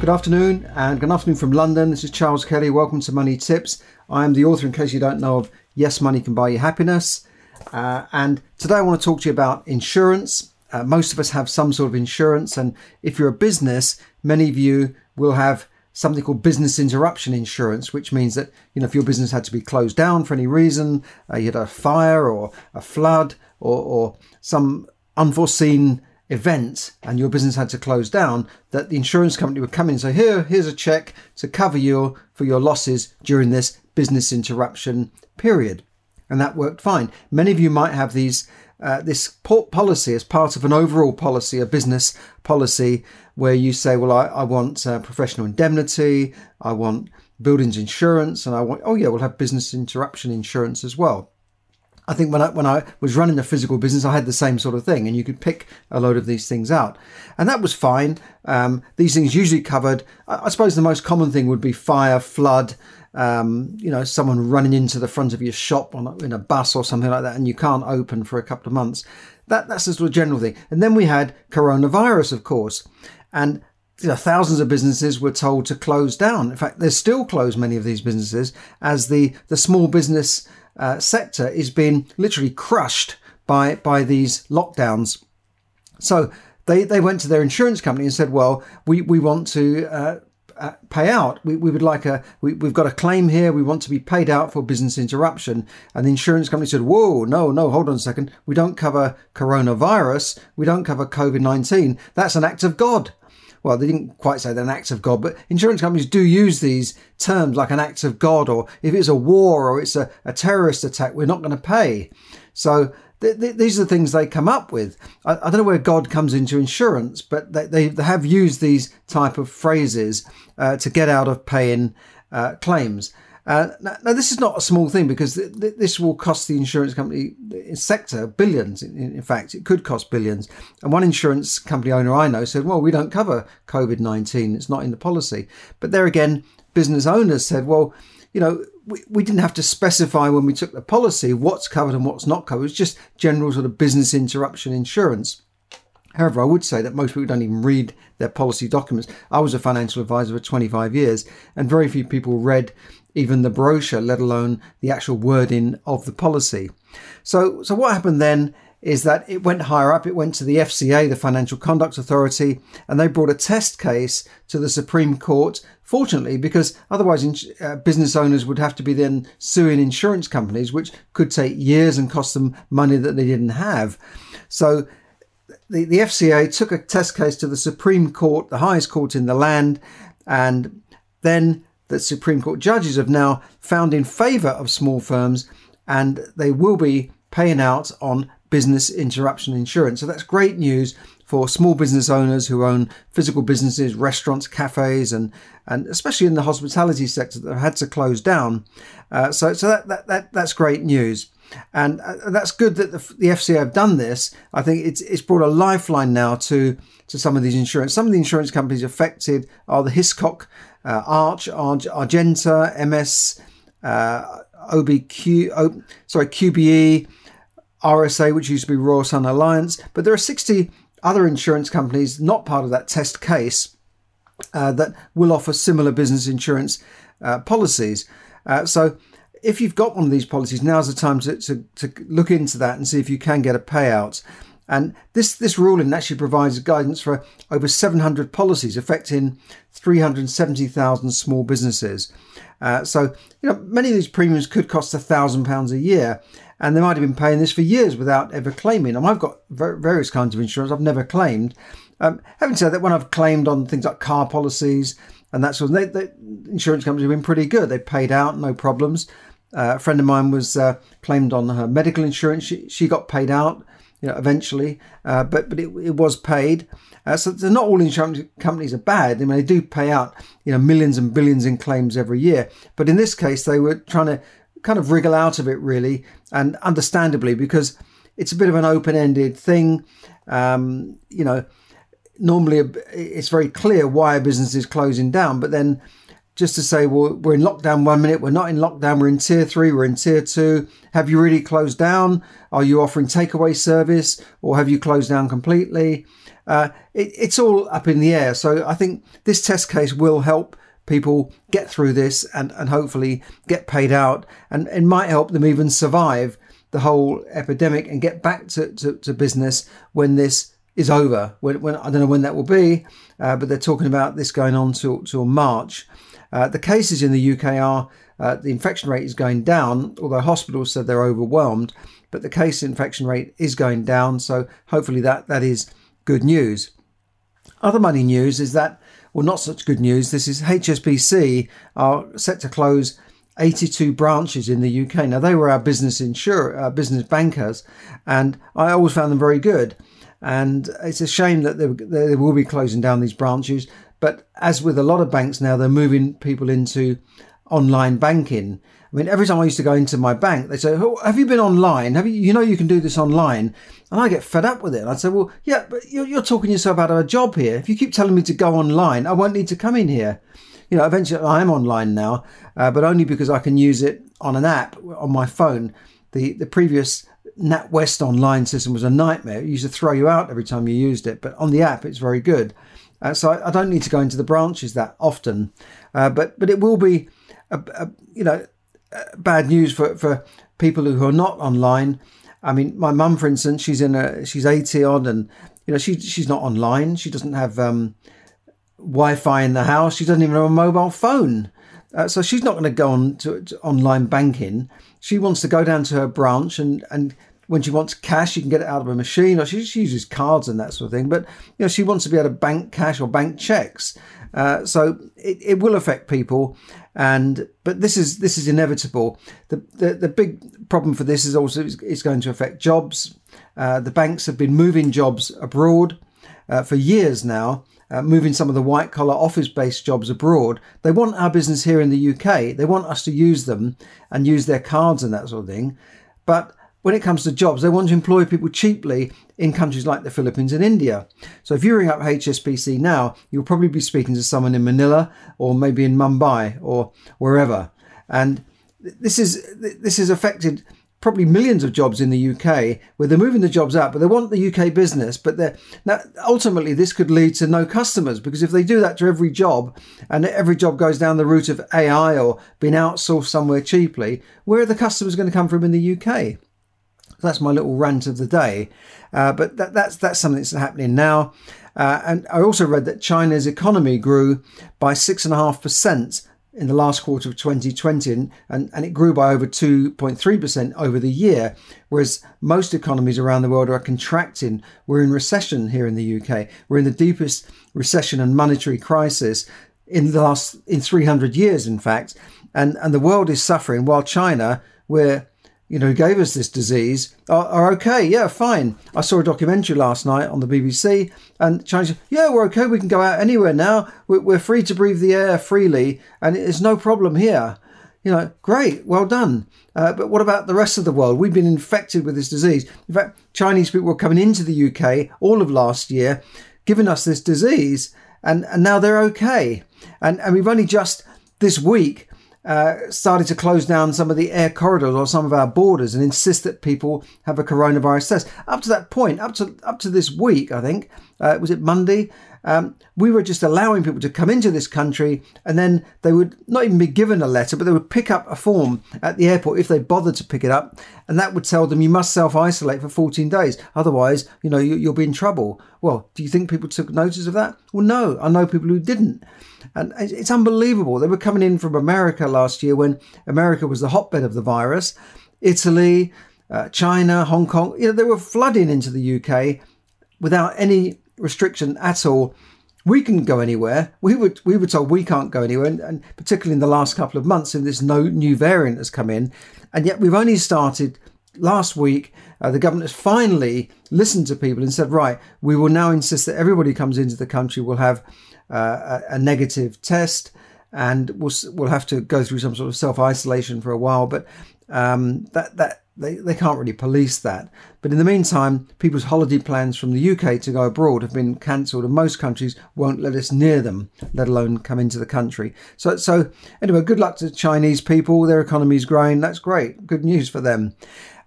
Good afternoon, and good afternoon from London. This is Charles Kelly. Welcome to Money Tips. I am the author, in case you don't know, of Yes, Money Can Buy You Happiness. Uh, and today I want to talk to you about insurance. Uh, most of us have some sort of insurance, and if you're a business, many of you will have something called business interruption insurance, which means that you know if your business had to be closed down for any reason, uh, you had a fire or a flood or, or some unforeseen event and your business had to close down, that the insurance company would come in and say, Here, here's a check to cover you for your losses during this business interruption period. And that worked fine. Many of you might have these uh, this policy as part of an overall policy, a business policy, where you say, Well, I, I want uh, professional indemnity, I want buildings insurance, and I want, oh, yeah, we'll have business interruption insurance as well. I think when I when I was running a physical business, I had the same sort of thing, and you could pick a load of these things out, and that was fine. Um, these things usually covered. I, I, suppose the most common thing would be fire, flood. Um, you know, someone running into the front of your shop on a, in a bus or something like that, and you can't open for a couple of months. That that's the sort of general thing. And then we had coronavirus, of course, and you know, thousands of businesses were told to close down. In fact, they're still closed, many of these businesses, as the, the small business uh, sector is being literally crushed by by these lockdowns. So they, they went to their insurance company and said, well, we, we want to uh, uh, pay out. We, we would like a, we, we've got a claim here. We want to be paid out for business interruption. And the insurance company said, whoa, no, no, hold on a second. We don't cover coronavirus. We don't cover COVID 19. That's an act of God well, they didn't quite say an act of God, but insurance companies do use these terms like an act of God, or if it's a war or it's a, a terrorist attack, we're not going to pay. So th- th- these are the things they come up with. I, I, don't know where God comes into insurance, but they, they, they have used these type of phrases uh, to get out of paying uh, claims. Uh, now, now, this is not a small thing because th- th- this will cost the insurance company sector billions. In, in, fact, it could cost billions. And one insurance company owner I know said, "Well, we don't cover COVID nineteen; it's not in the policy." But there again, business owners said, "Well, you know, we, we didn't have to specify when we took the policy what's covered and what's not covered. It's just general sort of business interruption insurance." However, I would say that most people don't even read their policy documents. I was a financial advisor for 25 years, and very few people read even the brochure, let alone the actual wording of the policy. So, so what happened then is that it went higher up. It went to the FCA, the Financial Conduct Authority, and they brought a test case to the Supreme Court. Fortunately, because otherwise uh, business owners would have to be then suing insurance companies, which could take years and cost them money that they didn't have. So the, the FCA took a test case to the Supreme Court, the highest court in the land, and then the Supreme Court judges have now found in favour of small firms and they will be paying out on business interruption insurance. So that's great news for small business owners who own physical businesses, restaurants, cafes, and and especially in the hospitality sector that have had to close down. Uh, so so that, that, that that's great news. And uh, that's good that the, the FCA have done this. I think it's it's brought a lifeline now to to some of these insurance. Some of the insurance companies affected are the Hiscox, uh, Arch, Argenta, MS, uh, OBQ, o, sorry, QBE, RSA, which used to be Royal Sun Alliance. But there are 60 other insurance companies not part of that test case uh, that will offer similar business insurance uh, policies. Uh, so if you've got one of these policies, now's the time to, to, to look into that and see if you can get a payout. And this, this ruling actually provides guidance for over 700 policies affecting 370,000 small businesses. Uh, so, you know, many of these premiums could cost £1,000 a year, and they might have been paying this for years without ever claiming. And I've got various kinds of insurance I've never claimed. Um, having said that, when I've claimed on things like car policies and that sort of thing, insurance companies have been pretty good. They paid out, no problems. Uh, a friend of mine was uh, claimed on her medical insurance. She, she got paid out you know, eventually, uh, but but it, it was paid. Uh, so not all insurance companies are bad. I mean, they do pay out you know millions and billions in claims every year. But in this case, they were trying to kind of wriggle out of it really, and understandably because it's a bit of an open-ended thing. Um, you know, normally it's very clear why a business is closing down, but then just to say, well, we're in lockdown one minute, we're not in lockdown, we're in tier three, we're in tier two. Have you really closed down? Are you offering takeaway service or have you closed down completely? Uh, it, it's all up in the air. So I think this test case will help people get through this and, and hopefully get paid out and it might help them even survive the whole epidemic and get back to, to, to business when this is over. When, when, I don't know when that will be, uh, but they're talking about this going on till, till March. Uh, the cases in the UK are uh, the infection rate is going down, although hospitals said they're overwhelmed, but the case infection rate is going down. So hopefully that, that is good news. Other money news is that, well, not such good news. This is HSBC are set to close 82 branches in the UK. Now they were our business insurer, uh, business bankers, and I always found them very good. And it's a shame that they, they will be closing down these branches. But as with a lot of banks now, they're moving people into online banking. I mean, every time I used to go into my bank, they say, oh, "Have you been online? Have you? You know, you can do this online." And I get fed up with it. And I'd say, "Well, yeah, but you're, you're talking yourself out of a job here. If you keep telling me to go online, I won't need to come in here." You know, eventually I am online now, uh, but only because I can use it on an app on my phone. The the previous NatWest online system was a nightmare. It used to throw you out every time you used it, but on the app, it's very good. Uh, so I, I, don't need to go into the branches that often, uh, but but it will be, a, a, you know, bad news for, for people who are not online. I mean, my mum, for instance, she's in a she's eighty odd, and you know she she's not online. She doesn't have um, Wi-Fi in the house. She doesn't even have a mobile phone. Uh, so she's not going to go on to, to, online banking. She wants to go down to her branch and, and when she wants cash, she can get it out of a machine, or she, she uses cards and that sort of thing. But you know, she wants to be able to bank cash or bank checks. Uh, so it, it will affect people, and but this is this is inevitable. The the, the big problem for this is also is going to affect jobs. Uh, the banks have been moving jobs abroad uh, for years now. Uh, moving some of the white collar office based jobs abroad. They want our business here in the UK. They want us to use them and use their cards and that sort of thing. But when it comes to jobs, they want to employ people cheaply in countries like the Philippines and India. So if you ring up HSBC now, you'll probably be speaking to someone in Manila or maybe in Mumbai or wherever. And this is this has affected probably millions of jobs in the UK where they're moving the jobs out, but they want the UK business. But they're now ultimately this could lead to no customers because if they do that to every job and every job goes down the route of AI or being outsourced somewhere cheaply, where are the customers going to come from in the UK? That's my little rant of the day. Uh, but that, that's that's something that's happening now. Uh, and I also read that China's economy grew by six and a half percent in the last quarter of 2020, and, and, and it grew by over 2.3% over the year, whereas most economies around the world are contracting. We're in recession here in the UK. We're in the deepest recession and monetary crisis in the last in 300 years, in fact, and and the world is suffering while China, where you know, gave us this disease are, are, okay. Yeah, fine. I saw a documentary last night on the BBC, and Chinese, yeah, we're okay. We can go out anywhere now. We're, we're free to breathe the air freely, and it's no problem here. You know, great, well done. Uh, but what about the rest of the world? We've been infected with this disease. In fact, Chinese people were coming into the UK all of last year, giving us this disease, and, and now they're okay. And, and we've only just this week uh, started to close down some of the air corridors or some of our borders and insist that people have a coronavirus test. Up to that point, up to up to this week, I think, uh, was it Monday? Um, we were just allowing people to come into this country and then they would not even be given a letter, but they would pick up a form at the airport if they bothered to pick it up. And that would tell them you must self isolate for 14 days. Otherwise, you know, you, will be in trouble. Well, do you think people took notice of that? Well, no, I know people who didn't. And it's unbelievable. They were coming in from America last year when America was the hotbed of the virus. Italy, uh, China, Hong Kong, you know, they were flooding into the UK without any restriction at all. We can go anywhere. We were we were told we can't go anywhere, and, and particularly in the last couple of months, and this no new variant has come in, and yet we've only started last week uh, the government has finally listened to people and said, right, we will now insist that everybody who comes into the country will have uh, a, a, negative test and we'll, we'll have to go through some sort of self isolation for a while. But um, that, that they, they can't really police that. But in the meantime, people's holiday plans from the UK to go abroad have been cancelled, and most countries won't let us near them, let alone come into the country. So, so anyway, good luck to Chinese people. Their economy is growing. That's great. Good news for them.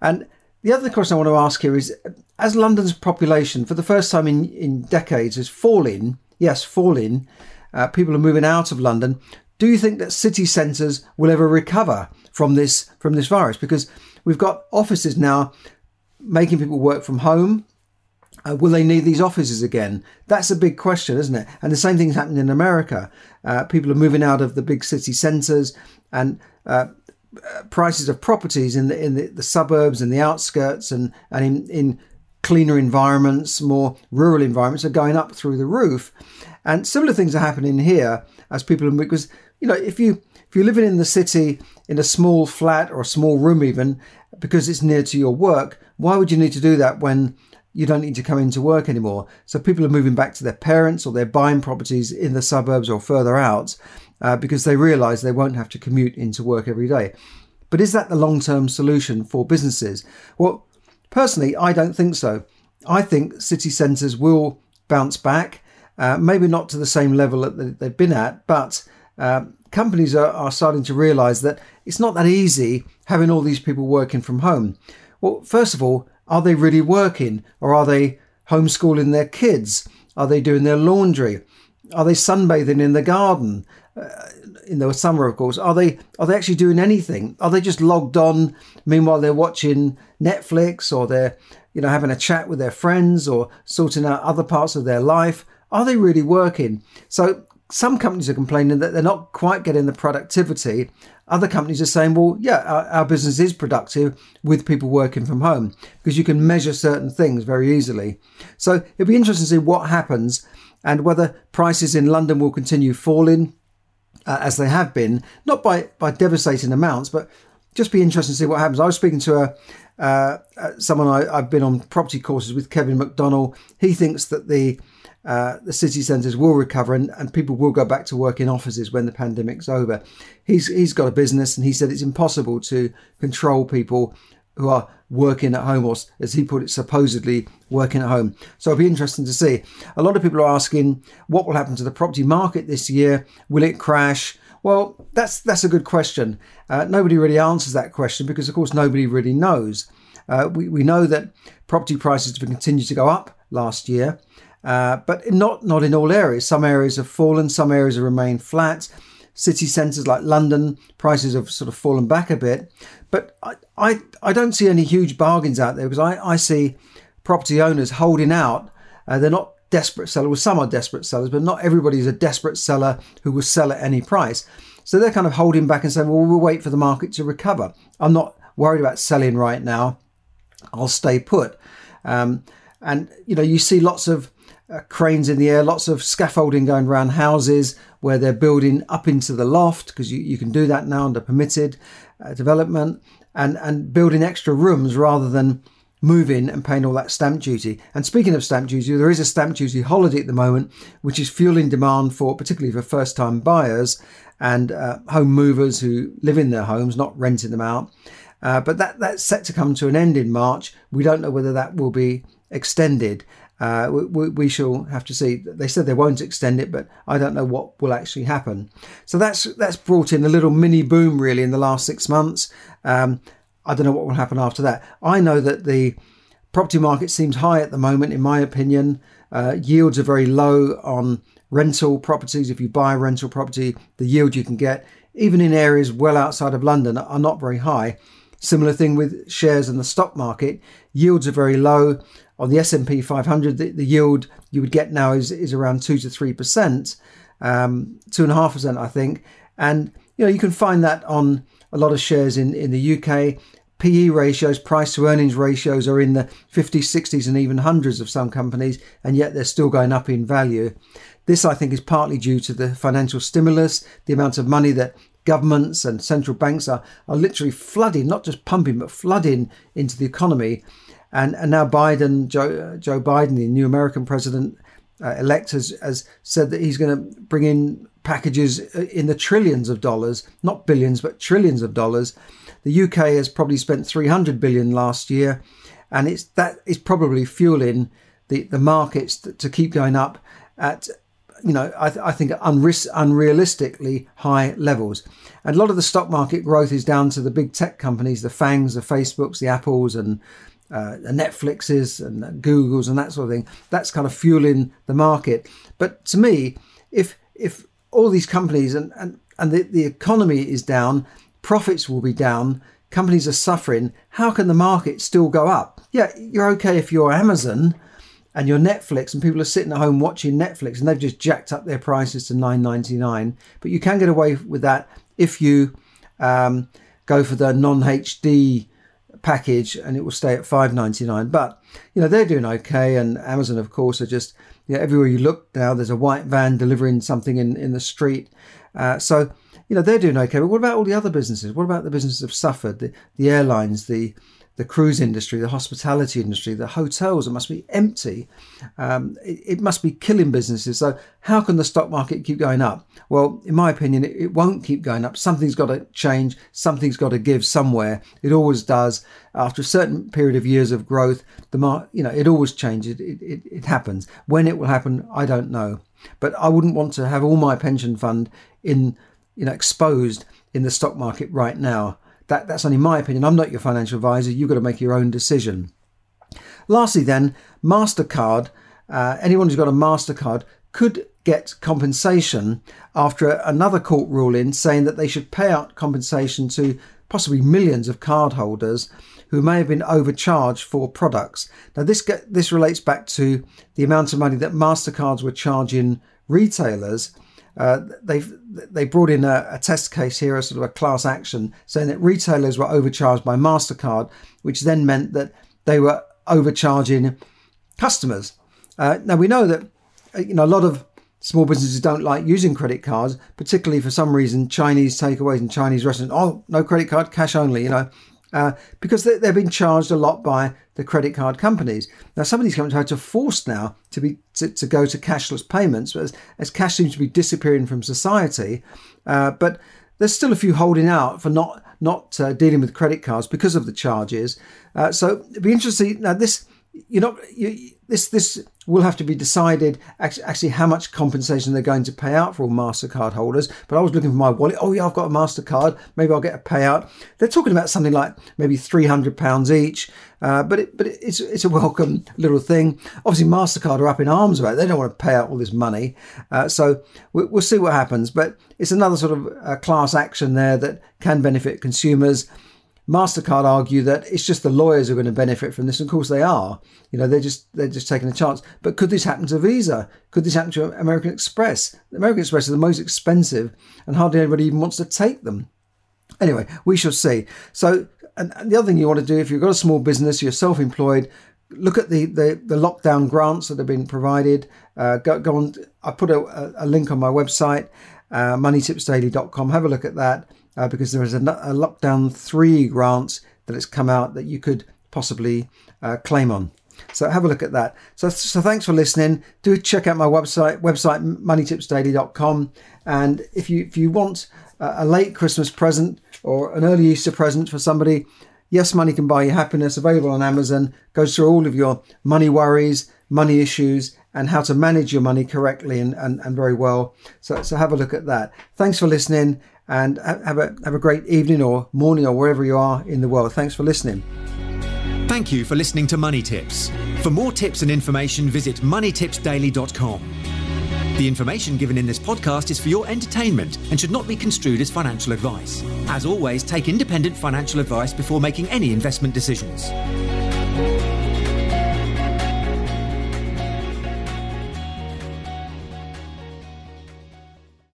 And the other question I want to ask here is as London's population, for the first time in, in decades, is falling, yes, falling, uh, people are moving out of London. Do you think that city centres will ever recover from this from this virus? Because We've got offices now making people work from home. Uh, will they need these offices again? That's a big question, isn't it? And the same thing's happening in America. Uh, people are moving out of the big city centres, and uh, prices of properties in the in the, the, suburbs and the outskirts and and in, in cleaner environments, more rural environments, are going up through the roof. And similar things are happening here as people because you know if you if you're living in the city in a small flat or a small room, even because it's near to your work, why would you need to do that when you don't need to come into work anymore? So people are moving back to their parents or they're buying properties in the suburbs or further out uh, because they realize they won't have to commute into work every day. But is that the long term solution for businesses? Well, personally, I don't think so. I think city centres will bounce back, uh, maybe not to the same level that they've been at, but uh, companies are, are starting to realize that it's not that easy having all these people working from home. Well, first of all, are they really working or are they homeschooling their kids? Are they doing their laundry? Are they sunbathing in the garden? Uh, in the summer, of course, are they are they actually doing anything? Are they just logged on? Meanwhile, they're watching Netflix or they're you know having a chat with their friends or sorting out other parts of their life. Are they really working? So some companies are complaining that they're not quite getting the productivity. Other companies are saying, well, yeah, our, our, business is productive with people working from home because you can measure certain things very easily. So it'll be interesting to see what happens and whether prices in London will continue falling uh, as they have been, not by, by devastating amounts, but just be interesting to see what happens. I was speaking to a, uh, uh someone I, I've been on property courses with, Kevin McDonnell. He thinks that the uh, the city centres will recover and, and people will go back to work in offices when the pandemic's over. He's he's got a business and he said it's impossible to control people who are working at home or as he put it supposedly working at home. So it'll be interesting to see. A lot of people are asking what will happen to the property market this year. Will it crash? Well that's that's a good question. Uh, nobody really answers that question because of course nobody really knows. Uh, we, we know that property prices have continued to go up last year uh, but not not in all areas. Some areas have fallen, some areas have remained flat. City centres like London, prices have sort of fallen back a bit. But I, I, I don't see any huge bargains out there because I, I see property owners holding out. Uh, they're not desperate sellers. Well, some are desperate sellers, but not everybody is a desperate seller who will sell at any price. So they're kind of holding back and saying, well, we'll wait for the market to recover. I'm not worried about selling right now. I'll stay put. Um, and, you know, you see lots of uh, cranes in the air, lots of scaffolding going around houses where they're building up into the loft because you, you can do that now under permitted uh, development and, and building extra rooms rather than moving and paying all that stamp duty. And speaking of stamp duty, there is a stamp duty holiday at the moment, which is fueling demand for particularly for first time buyers and uh, home movers who live in their homes, not renting them out. Uh, but that, that's set to come to an end in March. We don't know whether that will be extended. Uh, we, we, shall have to see. They said they won't extend it, but I don't know what will actually happen. So that's that's brought in a little mini boom really in the last six months. Um, I don't know what will happen after that. I know that the property market seems high at the moment, in my opinion. Uh, yields are very low on rental properties. If you buy a rental property, the yield you can get, even in areas well outside of London, are not very high. Similar thing with shares in the stock market. Yields are very low on the S&P 500, the, the, yield you would get now is, is around two to three percent, um, two and a half percent, I think. And you know you can find that on a lot of shares in in the UK. PE ratios, price to earnings ratios, are in the 50s, 60s, and even hundreds of some companies, and yet they're still going up in value. This, I think, is partly due to the financial stimulus, the amount of money that governments and central banks are, are literally flooding, not just pumping, but flooding into the economy. And, and now Biden, Joe, Joe Biden, the new American president uh, elect, has, has said that he's going to bring in packages in the trillions of dollars, not billions, but trillions of dollars. The UK has probably spent 300 billion last year, and it's that is probably fueling the, the markets to, to keep going up at you know, I, th- I think unris- unrealistically high levels. And a lot of the stock market growth is down to the big tech companies, the FANGs, the Facebooks, the Apples, and uh, the Netflixes and Googles and that sort of thing. That's kind of fueling the market. But to me, if if all these companies and, and, and the, the economy is down, profits will be down, companies are suffering, how can the market still go up? Yeah, you're okay if you're Amazon and you're Netflix and people are sitting at home watching Netflix and they've just jacked up their prices to 9.99 but you can get away with that if you um, go for the non-HD package and it will stay at 5.99 but you know they're doing okay and Amazon of course are just you know, everywhere you look now there's a white van delivering something in, in the street. Uh, so you know they're doing okay. But what about all the other businesses? What about the businesses that have suffered the, the airlines the the cruise industry, the hospitality industry, the hotels, it must be empty. Um, it, it, must be killing businesses. So, how can the stock market keep going up? Well, in my opinion, it, it won't keep going up. Something's got to change, something's got to give somewhere. It always does. After a certain period of years of growth, the mar- you know, it always changes. It, it, it happens. When it will happen, I don't know. But I wouldn't want to have all my pension fund in, you know, exposed in the stock market right now. That, that's only my opinion. I'm not your financial advisor. You've got to make your own decision. Lastly, then, MasterCard. Uh, anyone who's got a MasterCard could get compensation after another court ruling saying that they should pay out compensation to possibly millions of cardholders who may have been overcharged for products. Now, this this relates back to the amount of money that Mastercards were charging retailers uh, they've they brought in a, a, test case here, a sort of a class action, saying that retailers were overcharged by Mastercard, which then meant that they were overcharging customers. Uh, now we know that uh, you know a lot of small businesses don't like using credit cards, particularly for some reason Chinese takeaways and Chinese restaurants. Oh, no credit card, cash only. You know, uh, because they, have been charged a lot by the credit card companies. Now, some of these companies are forced now to be to, to go to cashless payments, as, as cash seems to be disappearing from society. Uh, but there's still a few holding out for not not uh, dealing with credit cards because of the charges. Uh, so it'd be interesting. Now, this you're not you, this this will have to be decided actually, actually how much compensation they're going to pay out for all mastercard holders. But i was looking for my wallet. Oh yeah i've got a mastercard. Maybe i'll get a payout. They're talking about something like maybe 300 pounds each. Uh, but it, but it's it's a welcome little thing. Obviously mastercard are up in arms about it. They don't want to pay out all this money. Uh, so we, will see what happens. But it's another sort of uh, class action there that can benefit consumers Mastercard argue that it's just the lawyers who are going to benefit from this. And of course, they are. You know, they're just they're just taking a chance. But could this happen to Visa? Could this happen to American Express? American Express is the most expensive, and hardly anybody even wants to take them. Anyway, we shall see. So, and the other thing you want to do if you've got a small business, you're self-employed, look at the, the, the lockdown grants that have been provided. Uh, go, go on. I put a, a link on my website, uh, moneytipsdaily.com. Have a look at that uh, because there is a, a, lockdown three grant that has come out that you could possibly uh, claim on. So have a look at that. So, so thanks for listening. Do check out my website, website moneytipsdaily.com. And if you if you want a late Christmas present or an early Easter present for somebody, Yes Money can buy you happiness. Available on Amazon. Goes through all of your money worries, money issues, and how to manage your money correctly and, and, and very well. So, so have a look at that. Thanks for listening and have a, have a great evening or morning or wherever you are in the world. Thanks for listening. Thank you for listening to Money Tips. For more tips and information, visit moneytipsdaily.com. The information given in this podcast is for your entertainment and should not be construed as financial advice. As always, take independent financial advice before making any investment decisions.